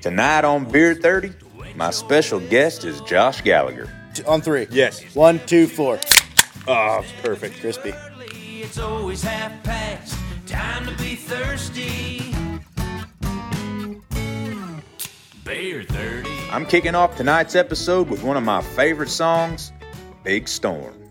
Tonight on Beer 30, my special guest is Josh Gallagher. On three. Yes. One, two, four. Oh, it's perfect. Crispy. It's always half past. Time to be thirsty. Beer 30. I'm kicking off tonight's episode with one of my favorite songs, Big Storm.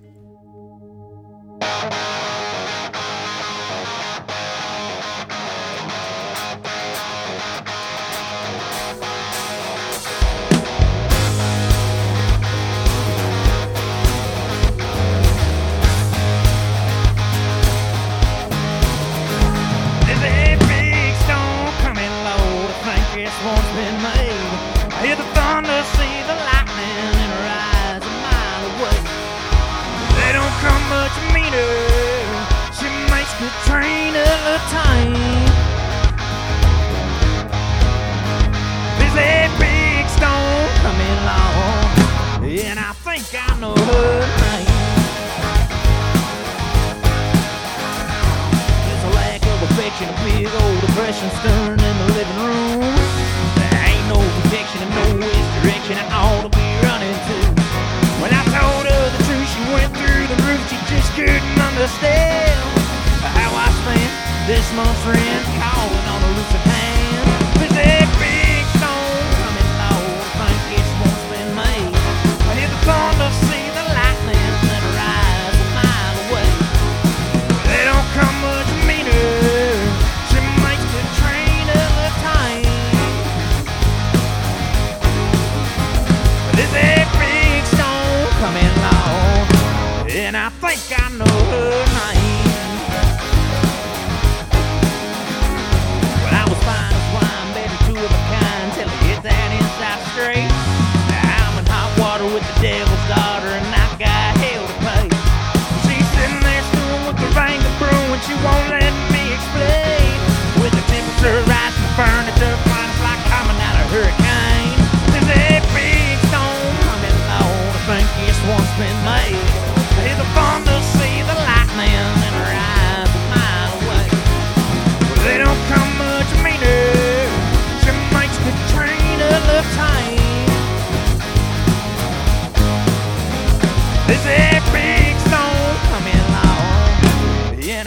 This month's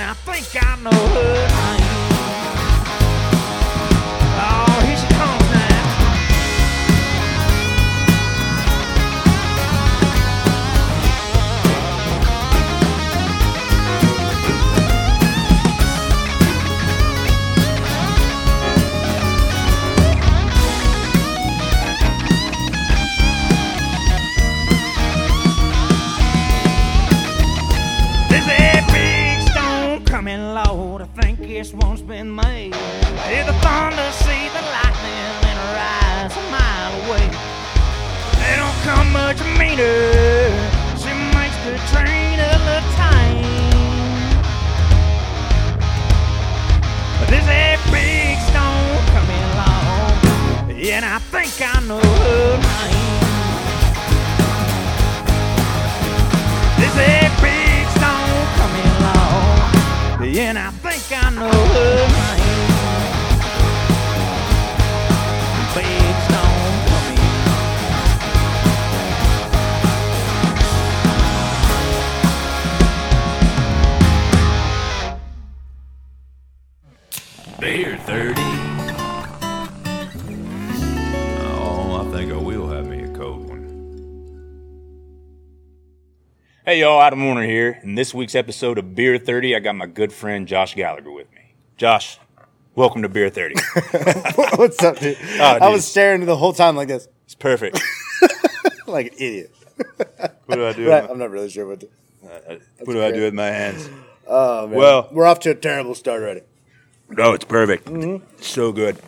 I think I know her and I think I know her name. Storm coming. Beer 30. Hey, y'all, Adam Warner here. In this week's episode of Beer 30, I got my good friend Josh Gallagher with me. Josh, welcome to Beer 30. What's up, dude? Oh, I dude. was staring the whole time like this, it's perfect. like an idiot. What do I do? Right, with I'm not really sure what to. Uh, uh, my, what do I do with my hands? Oh, man. Well- we're off to a terrible start already. No, it's perfect. Mm-hmm. So good.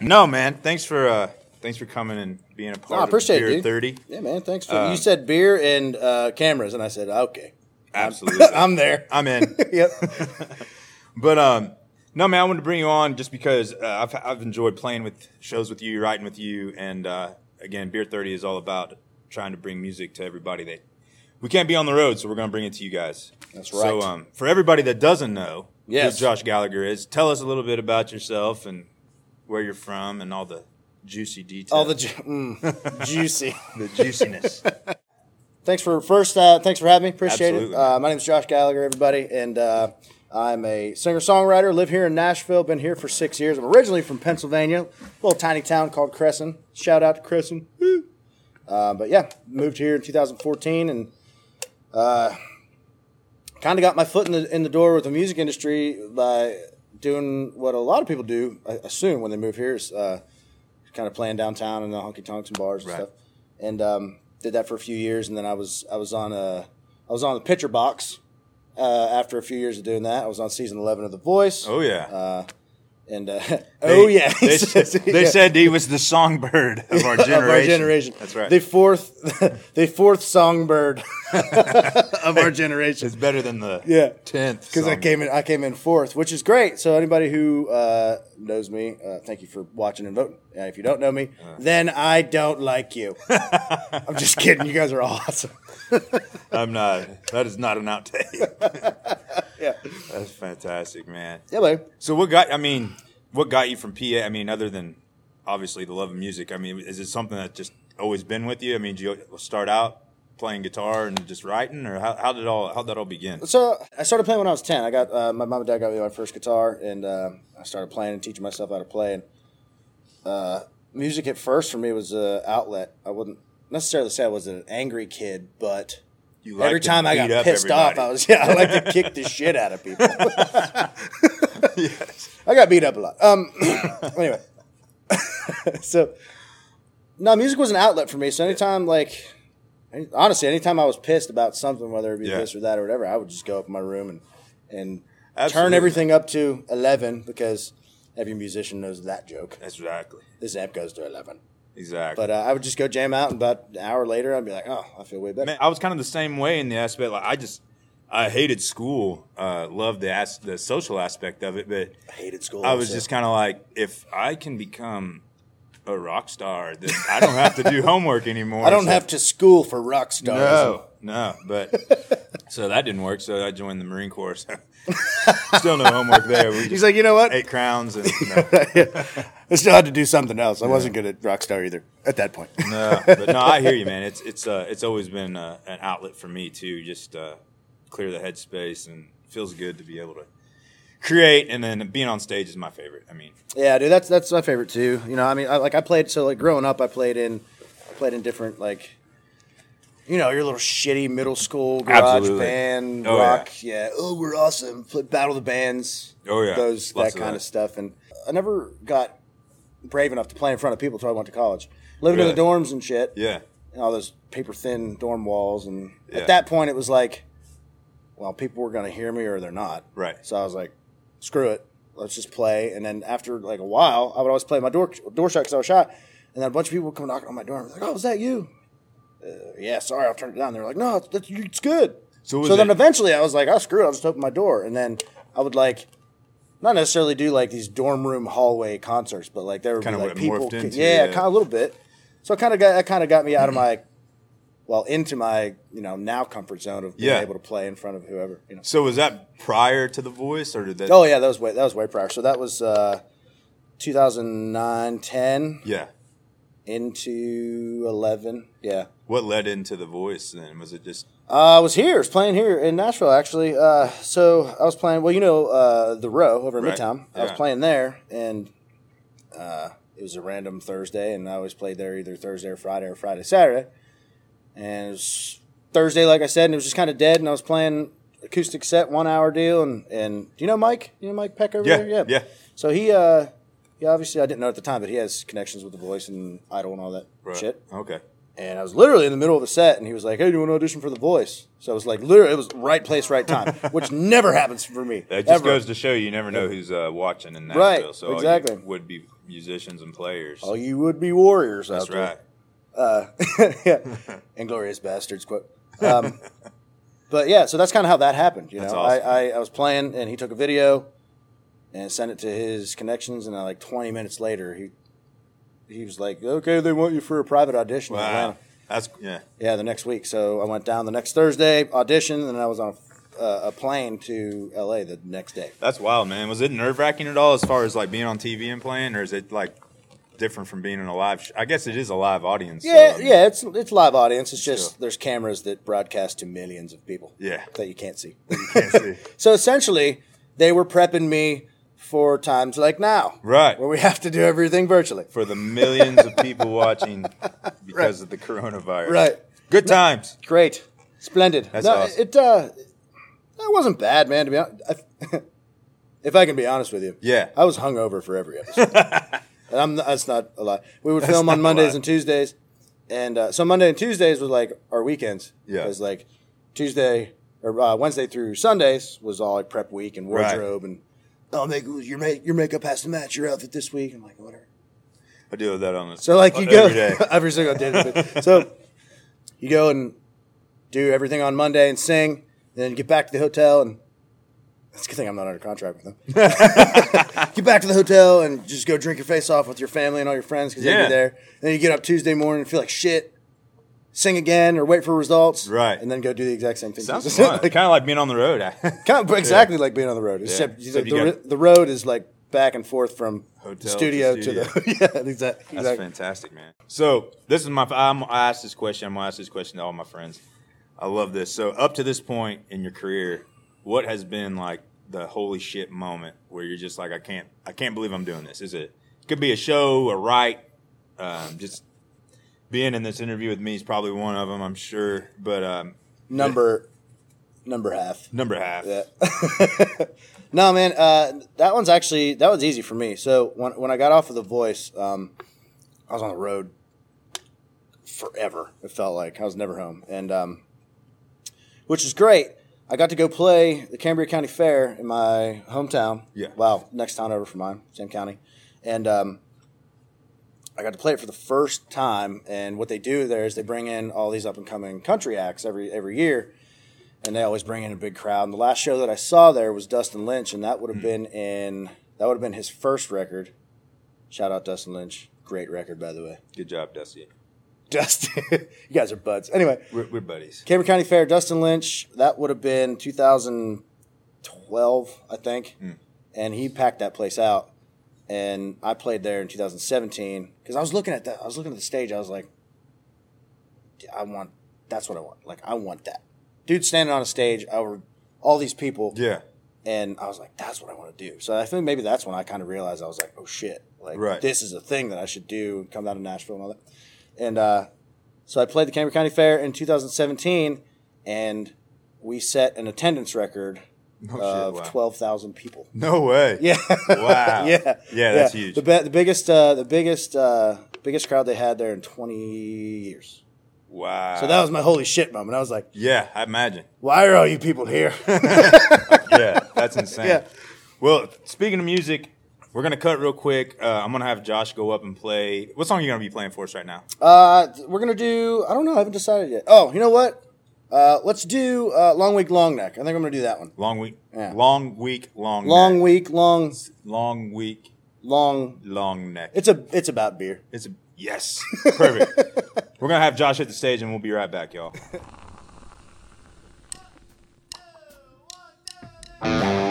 No, man. Thanks for uh, thanks for coming and being a part I appreciate of it, Beer dude. 30. Yeah, man. Thanks for. Um, you said beer and uh, cameras, and I said okay. Absolutely. I'm there. I'm in. yep. But um, no, man, I wanted to bring you on just because uh, I've I've enjoyed playing with shows with you, writing with you, and uh, again, Beer Thirty is all about trying to bring music to everybody that we can't be on the road, so we're going to bring it to you guys. That's So right. um, for everybody that doesn't know Yes. who Josh Gallagher is, tell us a little bit about yourself and where you're from and all the juicy details. All the ju- mm, juicy. the juiciness. Thanks for first. Uh, thanks for having me. Appreciate Absolutely. it. Uh, my name is Josh Gallagher, everybody, and uh, I'm a singer songwriter. Live here in Nashville. Been here for six years. I'm originally from Pennsylvania, a little tiny town called Crescent. Shout out to Crescent. Woo. Uh, but yeah, moved here in 2014 and uh, kind of got my foot in the in the door with the music industry by doing what a lot of people do. I assume when they move here is uh, kind of playing downtown in the honky tonks and bars and Right. stuff. And um, did that for a few years, and then I was I was on a I was on the pitcher box. Uh, after a few years of doing that, I was on season eleven of The Voice. Oh yeah. Uh, and uh, They- oh yeah, They, they Yeah. said he was the songbird of our generation. Of our generation. That's right. The fourth, the fourth songbird of our generation. it's better than the Yeah, tenth. because I came in, I came in fourth, which is great. So anybody who uh, knows me, uh, thank you for watching and voting. Uh, if you don't know me, then I don't like you. I'm just kidding. You guys are awesome. I'm not. That is not an outtake. Yeah, That's fantastic, man. yeah, babe. So what got? I mean, what got you from PA? I mean, other than obviously the love of music. I mean, is it something that just always been with you? I mean, did you start out playing guitar and just writing, or how, how did all how did that all begin? So I started playing when I was ten. I got uh, my mom and dad got me my first guitar, and uh, I started playing and teaching myself how to play. And uh, music at first for me was an outlet. I wouldn't necessarily say I was an angry kid, but You like every time I got pissed everybody. off, I was yeah, I like to kick the shit out of people. yes. I got beat up a lot. Um, anyway, so no, music was an outlet for me. So anytime, like, honestly, anytime I was pissed about something, whether it be Yeah. this or that or whatever, I would just go up in my room and and turn everything up to eleven because every musician knows that joke. Exactly. This amp goes to eleven. Exactly. But uh, I would just go jam out, and about an hour later, I'd be like, "Oh, I feel way better." Man, I was kind of the same way in the aspect. Like I just, I hated school. Uh, loved the as- the social aspect of it, but I hated school. I was just kind of like, if I can become a rock star, then I don't have to do homework anymore. I don't So- have to school for rock stars. No, no, but so that didn't work. So I joined the Marine Corps. So still no homework there. We He's like, you know what? Eight crowns and no, I still had to do something else. I wasn't good at Rockstar either at that point. no, but no, I hear you, man. It's it's uh, it's always been uh, an outlet for me too. Just uh, clear the headspace and feels good to be able to create. And then being on stage is my favorite. I mean, Yeah, dude, that's that's my favorite too. You know, I mean, I, like I played so like growing up, I played in, I played in different like, you know, your little shitty middle school garage Absolutely. band Oh, rock. Yeah. oh, we're awesome. Play Battle the Bands. Oh, yeah. those Lots that of kind that. of stuff. And I never got brave enough to play in front of people until I went to college. Living in the dorms and shit. yeah, and all those paper thin dorm walls. And Yeah. at that point, it was like, well, people were going to hear me or they're not. Right. So I was like, screw it, let's just play. And then after like a while, I would always play my door door shut because I was shot. And then a bunch of people would come knocking on my door. and I was like, oh, is that you? Uh, yeah, sorry, I'll turn it down. They're like, no, it's, it's, good. So so then eventually I was like, oh, screw it, I'll just open my door. And then I would like, not necessarily do like these dorm room hallway concerts, but like there would Kinda be like what it morphed people, yeah, yeah. kind of a little bit. So it kind of got that kind of got me out of my, well, into my you know now comfort zone of being Yeah. able to play in front of whoever. You know. So was that prior to the voice, or did that? Oh yeah, that was way that was way prior. So that was uh, 2009, 10 yeah. into 11. Yeah. What led into the voice? Then was it just Uh, I was here. I was playing here in Nashville, actually. Uh, so I was playing. Well, you know, uh, the Row over in Right. Midtown. I was playing there, and uh, it was a random Thursday, and I always played there either Thursday or Friday or Friday Saturday. And it was Thursday, like I said, and it was just kind of dead. And I was playing acoustic set, one hour deal. And and do you know Mike? You know Mike Peck over yeah there? Yeah, yeah So he, uh, yeah, obviously I didn't know at the time, but he has connections with the Voice and Idol and all that right. shit. Okay. And I was literally in the middle of the set, and he was like, "Hey, do you want to audition for The Voice?" So I was like, literally, it was right place, right time, which never happens for me. That just ever. goes to show you, you never know who's uh, watching in Nashville. Right, So exactly. would be musicians and players. All you would be warriors That's right. Uh, yeah. Inglorious bastards quote. Um, but yeah, so that's kind of how that happened. You know, awesome. I, I, I was playing, and he took a video and sent it to his connections, and then like 20 minutes later, he he was like, "Okay, they want you for a private audition." in Wow. Atlanta. That's yeah. Yeah, the next week. So I went down the next Thursday, auditioned, and I was on a, uh, a plane to LA the next day. That's wild, man. Was it nerve wracking at all as far as like being on TV and playing, or is it like different from being in a live. Sh- I guess it is a live audience. so, Yeah, I mean, yeah, it's it's live audience. It's just there's cameras that broadcast to millions of people. Yeah. that you can't see. can't see. so essentially, they were prepping me for times like now, Right. where we have to do everything virtually. for the millions of people watching because of the coronavirus. Right. Good times. Great, splendid. That's no, awesome. it uh, that wasn't bad, man. To be honest, I, if I can be honest with you, Yeah. I was hungover for every episode. And I'm that's not a lie. We would film not on a Mondays and Tuesdays, and uh, so Monday and Tuesdays was like our weekends. Yeah. because like Tuesday or uh, Wednesday through Sundays was all like prep week and Right. wardrobe and. Oh, make your make your makeup has to match your outfit this week. I'm like, whatever. I deal with that on this. So like you every go day. every single day. so you go and do everything on Monday and sing, then get back to the hotel and that's a good thing I'm not under contract with them. get back to the hotel and just go drink your face off with your family and all your friends because they'll Yeah. be there. then you get up Tuesday morning and feel like shit. Sing again or wait for results, Right. And then go do the exact same thing. Sounds fun. Like, kind of like being on the road. kind of exactly like being on the road. Except So the, you the, got- the road is like back and forth from Hotel the to studio to, studio. the yeah, exactly. That's fantastic, man. So this is my. I'm, I asked this question. I'm gonna ask this question to all my friends. I love this. So up to this point in your career, what has been like the holy shit moment where you're just like, I can't, I can't believe I'm doing this? Is it? it could be a show, a write, um, just being in this interview with me is probably one of them. I'm sure, but um, Number number half. number half. Yeah. no, man. Uh, that one's actually that was easy for me. So when when I got off of the Voice, um, I was on the road forever. It felt like I was never home, and um, which is great. I got to go play the Cambria County Fair in my hometown. Yeah. Wow, next town over from mine, same county, and um, I got to play it for the first time. And what they do there is they bring in all these up and coming country acts every every year and they always bring in a big crowd. And the last show that I saw there was Dustin Lynch, and that would have been in that would have been his first record. Shout out Dustin Lynch, great record by the way. Good job, Dusty. Dustin, you guys are buds. Anyway, We're, we're buddies. Cambria County Fair, Dustin Lynch. That would have been 2012, I think, hmm. and he packed that place out. And I played there in 2017 because I was looking at that. I was looking at the stage. I was like, I want. That's what I want. Like I want that. Dude standing on a stage over all these people. Yeah. And I was like, that's what I want to do. So I think maybe that's when I kind of realized I was like, oh shit, like Right. this is a thing that I should do come down to Nashville and all that. And uh, so I played the Cambria County Fair in 2017, and we set an attendance record Oh, of wow. 12,000 people. No way. Yeah. Wow. yeah. Yeah, that's huge. The, be- the biggest, uh, the biggest, uh, biggest crowd they had there in 20 years. Wow. So that was my holy shit moment. I was like, Yeah, I imagine. why are all you people here? yeah, that's insane. Yeah. Well, speaking of music, we're gonna cut real quick. Uh, I'm gonna have Josh go up and play. What song are you gonna be playing for us right now? Uh, we're gonna do. I don't know. I haven't decided yet. Oh, you know what? Uh, let's do uh, long week, long neck. I think I'm gonna do that one. Long week. Yeah. Long week. Long. Long neck. week, long, Long week. long. Long neck. It's a. It's about beer. It's a yes. Perfect. we're gonna have Josh hit the stage, and we'll be right back, y'all.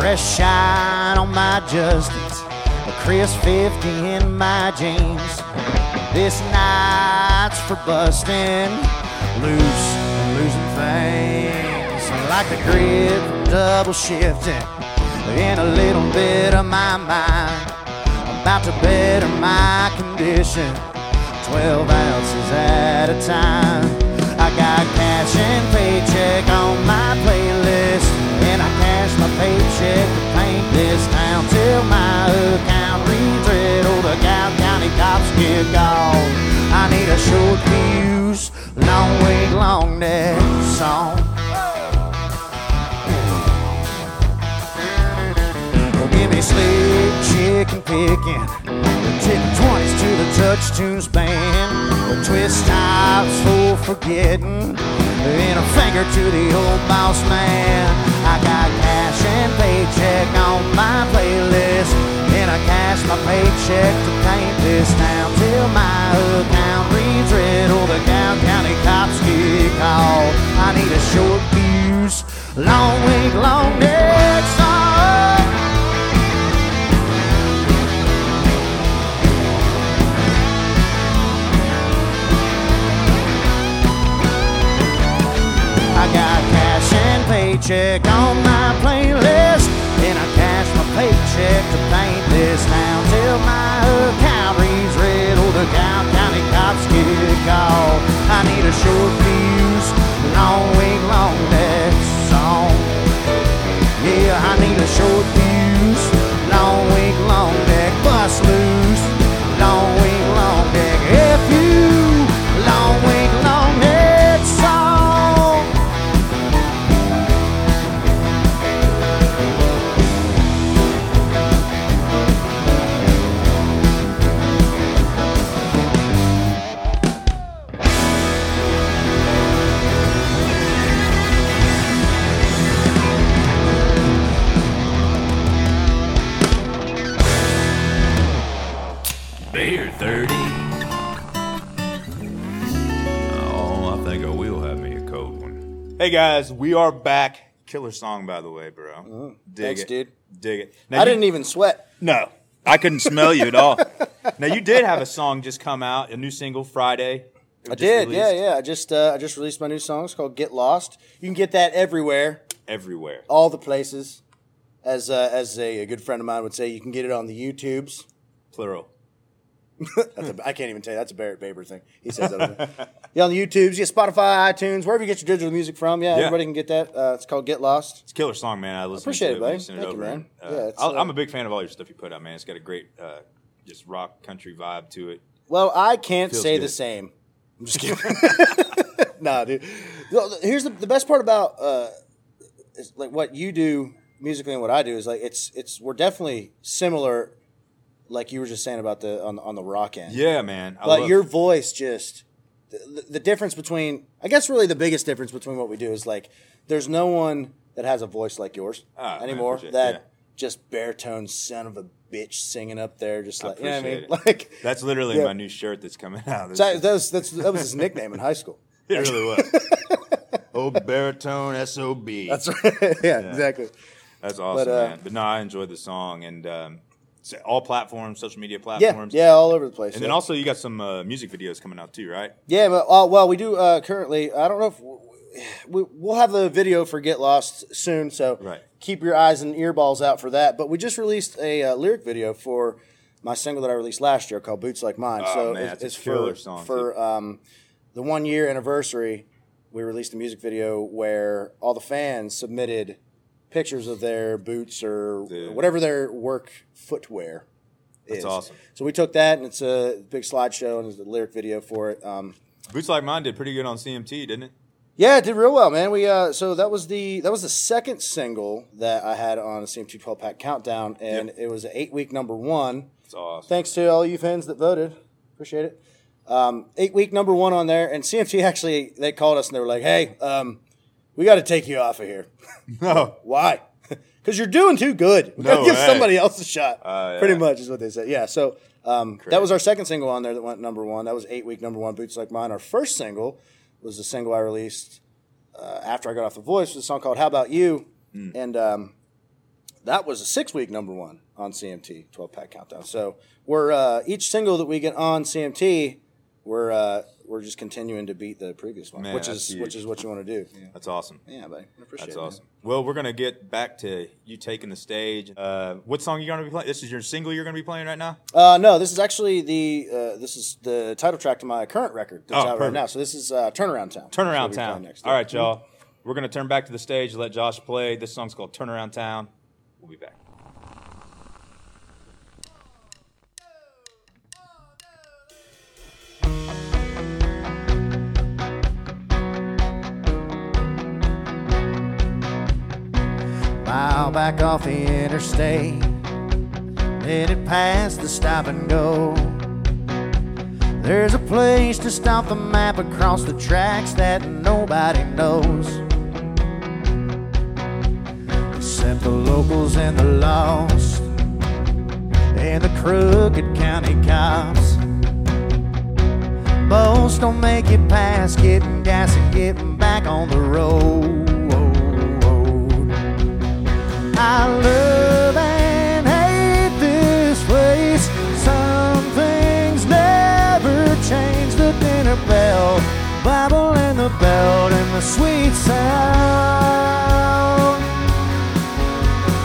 fresh shine on my Justins, a crisp 50 in my jeans. This night's for busting loose and losing things. Like the from double shifting in a little bit of my mind. About to better my condition, 12 ounces at a time. I need a short fuse, long week, long neck song. Give me slick chicken picking. The 20s to the touch tunes band. Twist stops for forgetting. And a finger to the old boss man. I got cash and paycheck on my playlist. And I cash my paycheck to paint this town till my account reads red. Oh, the Gal County cops get called. I need a short fuse, long week, long neck song. I got cash and paycheck on my playlist. And I cash my paycheck A short fuse, long week, long neck song. Yeah, I need a short fuse, Hey guys, we are back. Killer song, by the way, bro. Dig thanks, it. dude. Dig it. I didn't even sweat. No, I couldn't smell you at all. Now you did have a song just come out, a new single Friday. I did, yeah, yeah. I just uh, I just released my new song. It's called "Get Lost." You can get that everywhere, Everywhere. all the places. As uh, as a, a good friend of mine would say, you can get it on the YouTubes. Plural. That's a, I can't even tell you. That's a Barrett Baber thing. He says that. yeah, on the YouTubes, yeah, Spotify, iTunes, wherever you get your digital music from. Yeah, Yeah. everybody can get that. Uh, it's called "Get Lost." It's a killer song, man. I listen appreciate to it, buddy. it Thank you, man. Uh, Yeah, uh, I'm a big fan of all your stuff you put out, man. It's got a great, uh, just rock country vibe to it. Well, I can't Feels say good. the same. I'm just kidding. nah, dude. Here's the, the best part about uh, is like what you do musically and what I do is like it's it's we're definitely similar. Like you were just saying about the on the- on the rock end. Yeah, man. I but love- your voice just the, the difference between I guess really the biggest difference between what we do is like there's no one that has a voice like yours Ah, anymore appreciate that yeah. just baritone son of a bitch singing up there just like you know what I mean appreciate like That's literally Yeah. my new shirt that's coming out. so that was that's that was his nickname in high school. it really was. oh, baritone sob. That's right. yeah, exactly. That's awesome, But, uh, man. But no, I enjoyed the song and um, all platforms, social media platforms. yeah, yeah, all over the place. And yeah. then also you got some uh, music videos coming out too, right? Yeah, but uh, well, we do uh, currently. I don't know if we, we'll have the video for Get Lost soon, so Right. keep your eyes and earballs out for that. But we just released a uh, lyric video for my single that I released last year called "Boots Like Mine." Oh, so man, it's, it's killer for song, for um, the one year anniversary. We released a music video where all the fans submitted pictures of their boots or Dude. whatever their work footwear. Is. That's awesome. So we took that, and it's a big slideshow, and there's a lyric video for it. Um, Boots Like Mine did pretty good on CMT, didn't it? yeah, it did real well, man. We uh, so that was the that was the second single that I had on the CMT 12 pack countdown, and Yep. it was an eight week number one. It's awesome. Thanks to all you fans that voted, appreciate it. Um, eight week number one on there, and CMT actually they called us and they were like, "Hey, um, we got to take you off of here." No. Why? Because you're doing too good. We gotta give way. somebody else a shot. Uh, yeah. Pretty much is what they said. Yeah. So um, that was our second single on there that went number one. That was eight week number one. Boots like mine. Our first single was a single I released uh, after I got off the voice. Was a song called "How About You," Hmm. and um, that was a six week number one on CMT 12 pack countdown. So we're uh, each single that we get on CMT, we're uh, we're just continuing to beat the previous one, Man, which is huge. which is what you want to do. Yeah. That's awesome. Yeah, buddy. I appreciate That's it. man. awesome. Well, we're gonna get back to you taking the stage. Uh, what song are you gonna be playing? This is your single you're gonna be playing right now. Uh, no, this is actually the uh, this is the title track to my current record that's Oh, out right now. So this is uh, Turnaround Town. Turn That's Around what we play Town. Next, All right, yeah. right, y'all. We're gonna turn back to the stage. Let Josh play. This song's called Turn Around Town. We'll be back. Mile back off the interstate, Let it past the stop and go. There's a place to stop the map across the tracks that nobody knows. Except the locals and the lost, and the crooked county cops. Most don't make it past getting gas and getting back on the road. I love and hate this place. Some things never change. The dinner bell, Bible and the belt, and the sweet sound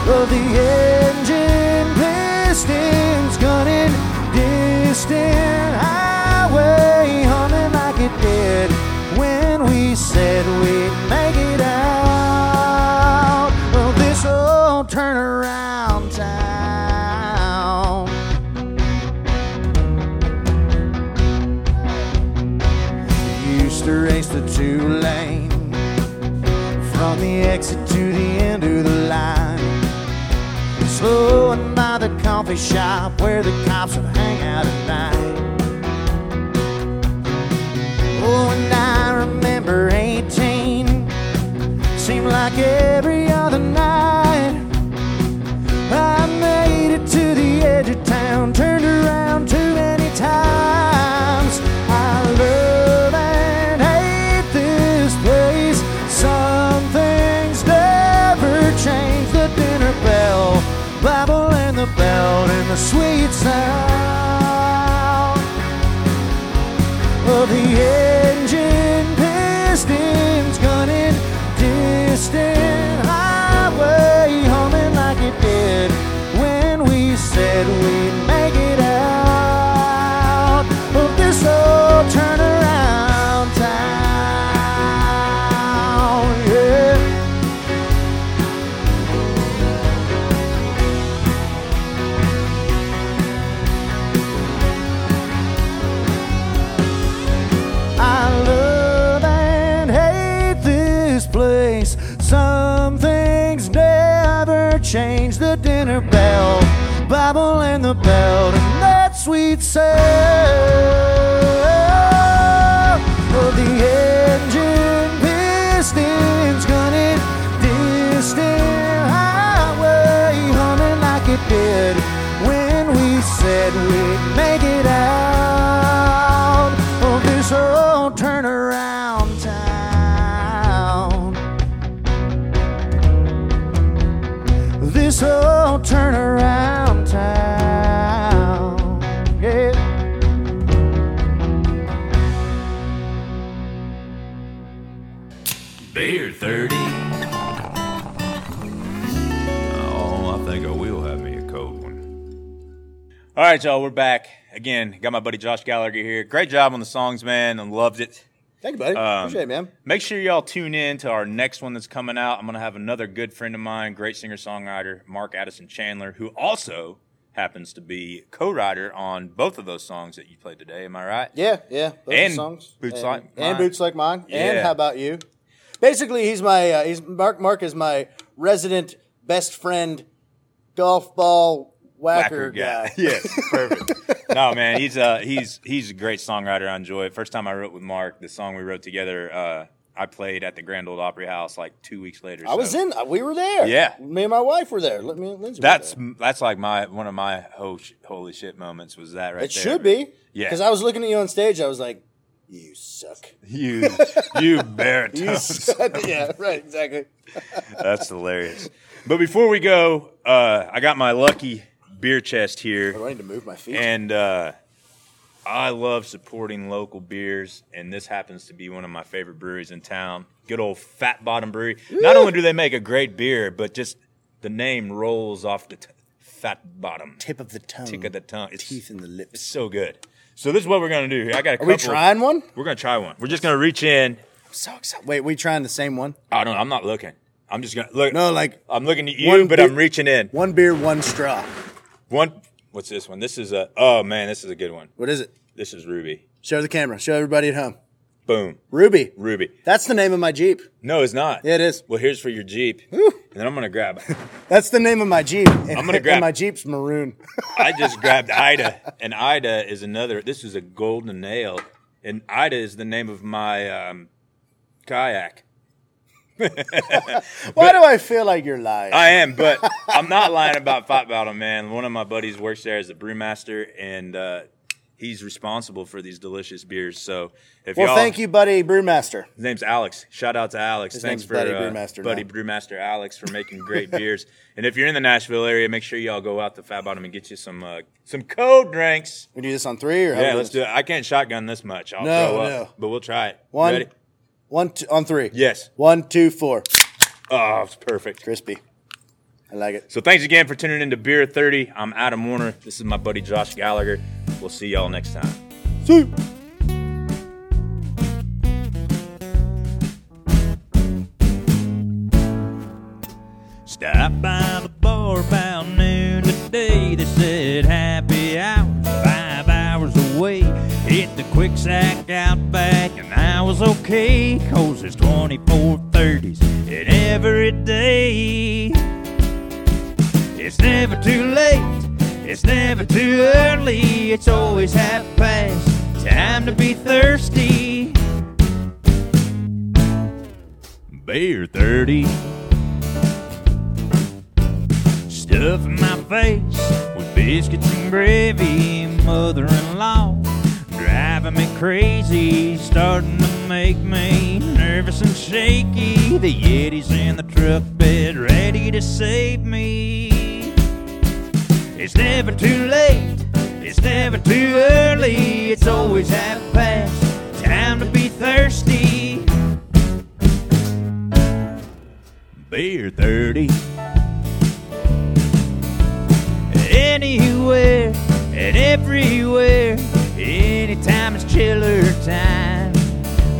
of the engine pistons gunning distant highway humming like it did when we said we'd make it coffee shop where the cops would hang out at night. Oh, and I remember 18 seemed like every sweet sound belt, and that sweet sound of oh, the engine pistons gunning distant highway humming like it did when we said we'd make it right, y'all, we're back. Again, got my buddy Josh Gallagher here. Great job on the songs, man. I loved it. Thank you, buddy. Um, Appreciate it, man. Make sure y'all tune in to our next one that's coming out. I'm going to have another good friend of mine, great singer songwriter, Mark Addison Chandler, who also happens to be co writer on both of those songs that you played today. Am I right? Yeah, yeah. And songs. Boots and, Like and Mine. boots like mine. And how about you? Basically, he's my uh, he's Mark. Mark is my resident best friend, golf ball whacker, guy. yes, perfect. no, man, he's uh he's he's a great songwriter. I enjoy it. First time I wrote with Mark, the song we wrote together, uh, I played at the Grand Ole Opry House like two weeks later. I was in. We were there. Yeah. me and my wife were there. Let me. Lindsay That's that's like my one of my ho- holy shit moments was that right It there. should be. Yeah. Because I was looking at you on stage. I was like, you suck. you you You suck. yeah. Right. Exactly. That's hilarious. But before we go, uh, I got my lucky beer chest here. I need to move my feet? And uh, I love supporting local beers, and this happens to be one of my favorite breweries in town. Good old Fat Bottom Brewery. Not only do they make a great beer, but just the name rolls off the t- Fat Bottom. Tip of the tongue. Tip of the tongue. It's, Teeth in the lip. it's so good. So this is what we're gonna do here. I got a Are couple. we trying one? We're gonna try one. We're just gonna reach in. I'm so excited. Wait, we trying the same one? I don't. know. I'm not looking. I'm just gonna look. No, like I'm looking at you, but beer- I'm reaching in. one beer, one straw. One. What's this one? This is a. Oh man, this is a good one. What is it? This is Ruby. Show the camera. Show everybody at home. Boom. Ruby. Ruby. That's the name of my Jeep. No, it's not. Yeah, it is. Well, here's for your Jeep, and then I'm gonna grab. That's the name of my Jeep. And, I'm gonna and grab- my Jeep's maroon. I just grabbed Ida, and Ida is another. This is a golden nail, and Ida is the name of my um, kayak. Why do I feel like you're lying? I am, but I'm not lying about Fat Bottom, man. One of my buddies works there as a brewmaster, and uh, he's responsible for these delicious beers. So if Well, y'all, thank you, buddy Brewmaster. His name's Alex. Shout out to Alex. His Thanks for Buddy uh, Brewmaster Buddy now. Brewmaster Alex for making great beers. And if you're in the Nashville area, make sure y'all go out to Fat Bottom and get you some uh, some code drinks. We do this on three or Yeah, let's do it. I can't shotgun this much. I'll No, throw up, no. but we'll try it. One, Ready? One, two, on three. Yes. One, two, four. Oh, it's perfect. Crispy. I like it. So thanks again for tuning in to Beer 30. I'm Adam Warner. This is my buddy Josh Gallagher. We'll see y'all next time. See. Stopped by the bar about noon today. They said happy hours five hours away. Hit the quick sack out back, and I was okay. Cause it's 24 30s and every day. It's never too late, it's never too early. It's always half past. Time to be thirsty. Beer 30. stuffing my face with biscuits and gravy. Mother-in-law driving me crazy, starting to make me nervous and shaky. The Yeti's in the truck bed, ready to save me. It's never too late, it's never too early. It's always half past. Time to be thirsty. Beer 30. anywhere and everywhere. Anytime it's chiller time.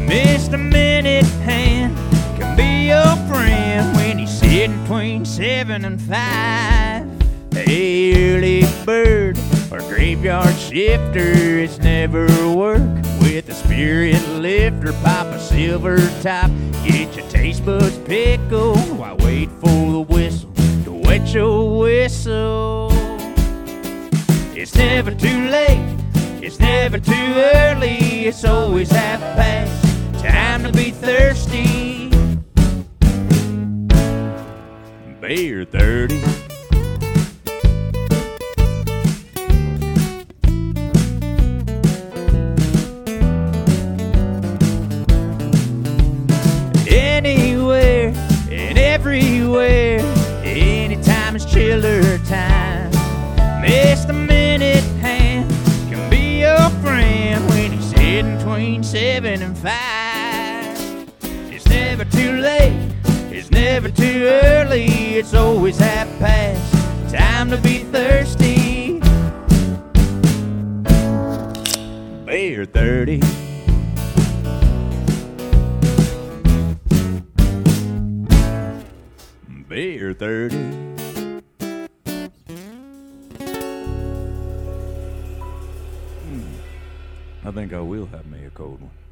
A minute hand can be your friend when he's sitting between seven and five. Hey, early bird or graveyard shifter, it's never work with a spirit lifter. Pop a silver top, get your taste buds pickled while wait for the whistle to wet your whistle. It's never too late, it's never too early, it's always half past. Time to be thirsty. Beer 30. Anywhere and everywhere, anytime it's chiller time. Missed a minute hand can be your friend when he's sitting between seven and five. Never too early, it's always half past. Time to be thirsty. Beer 30. Beer 30. Hmm. I think I will have me a cold one.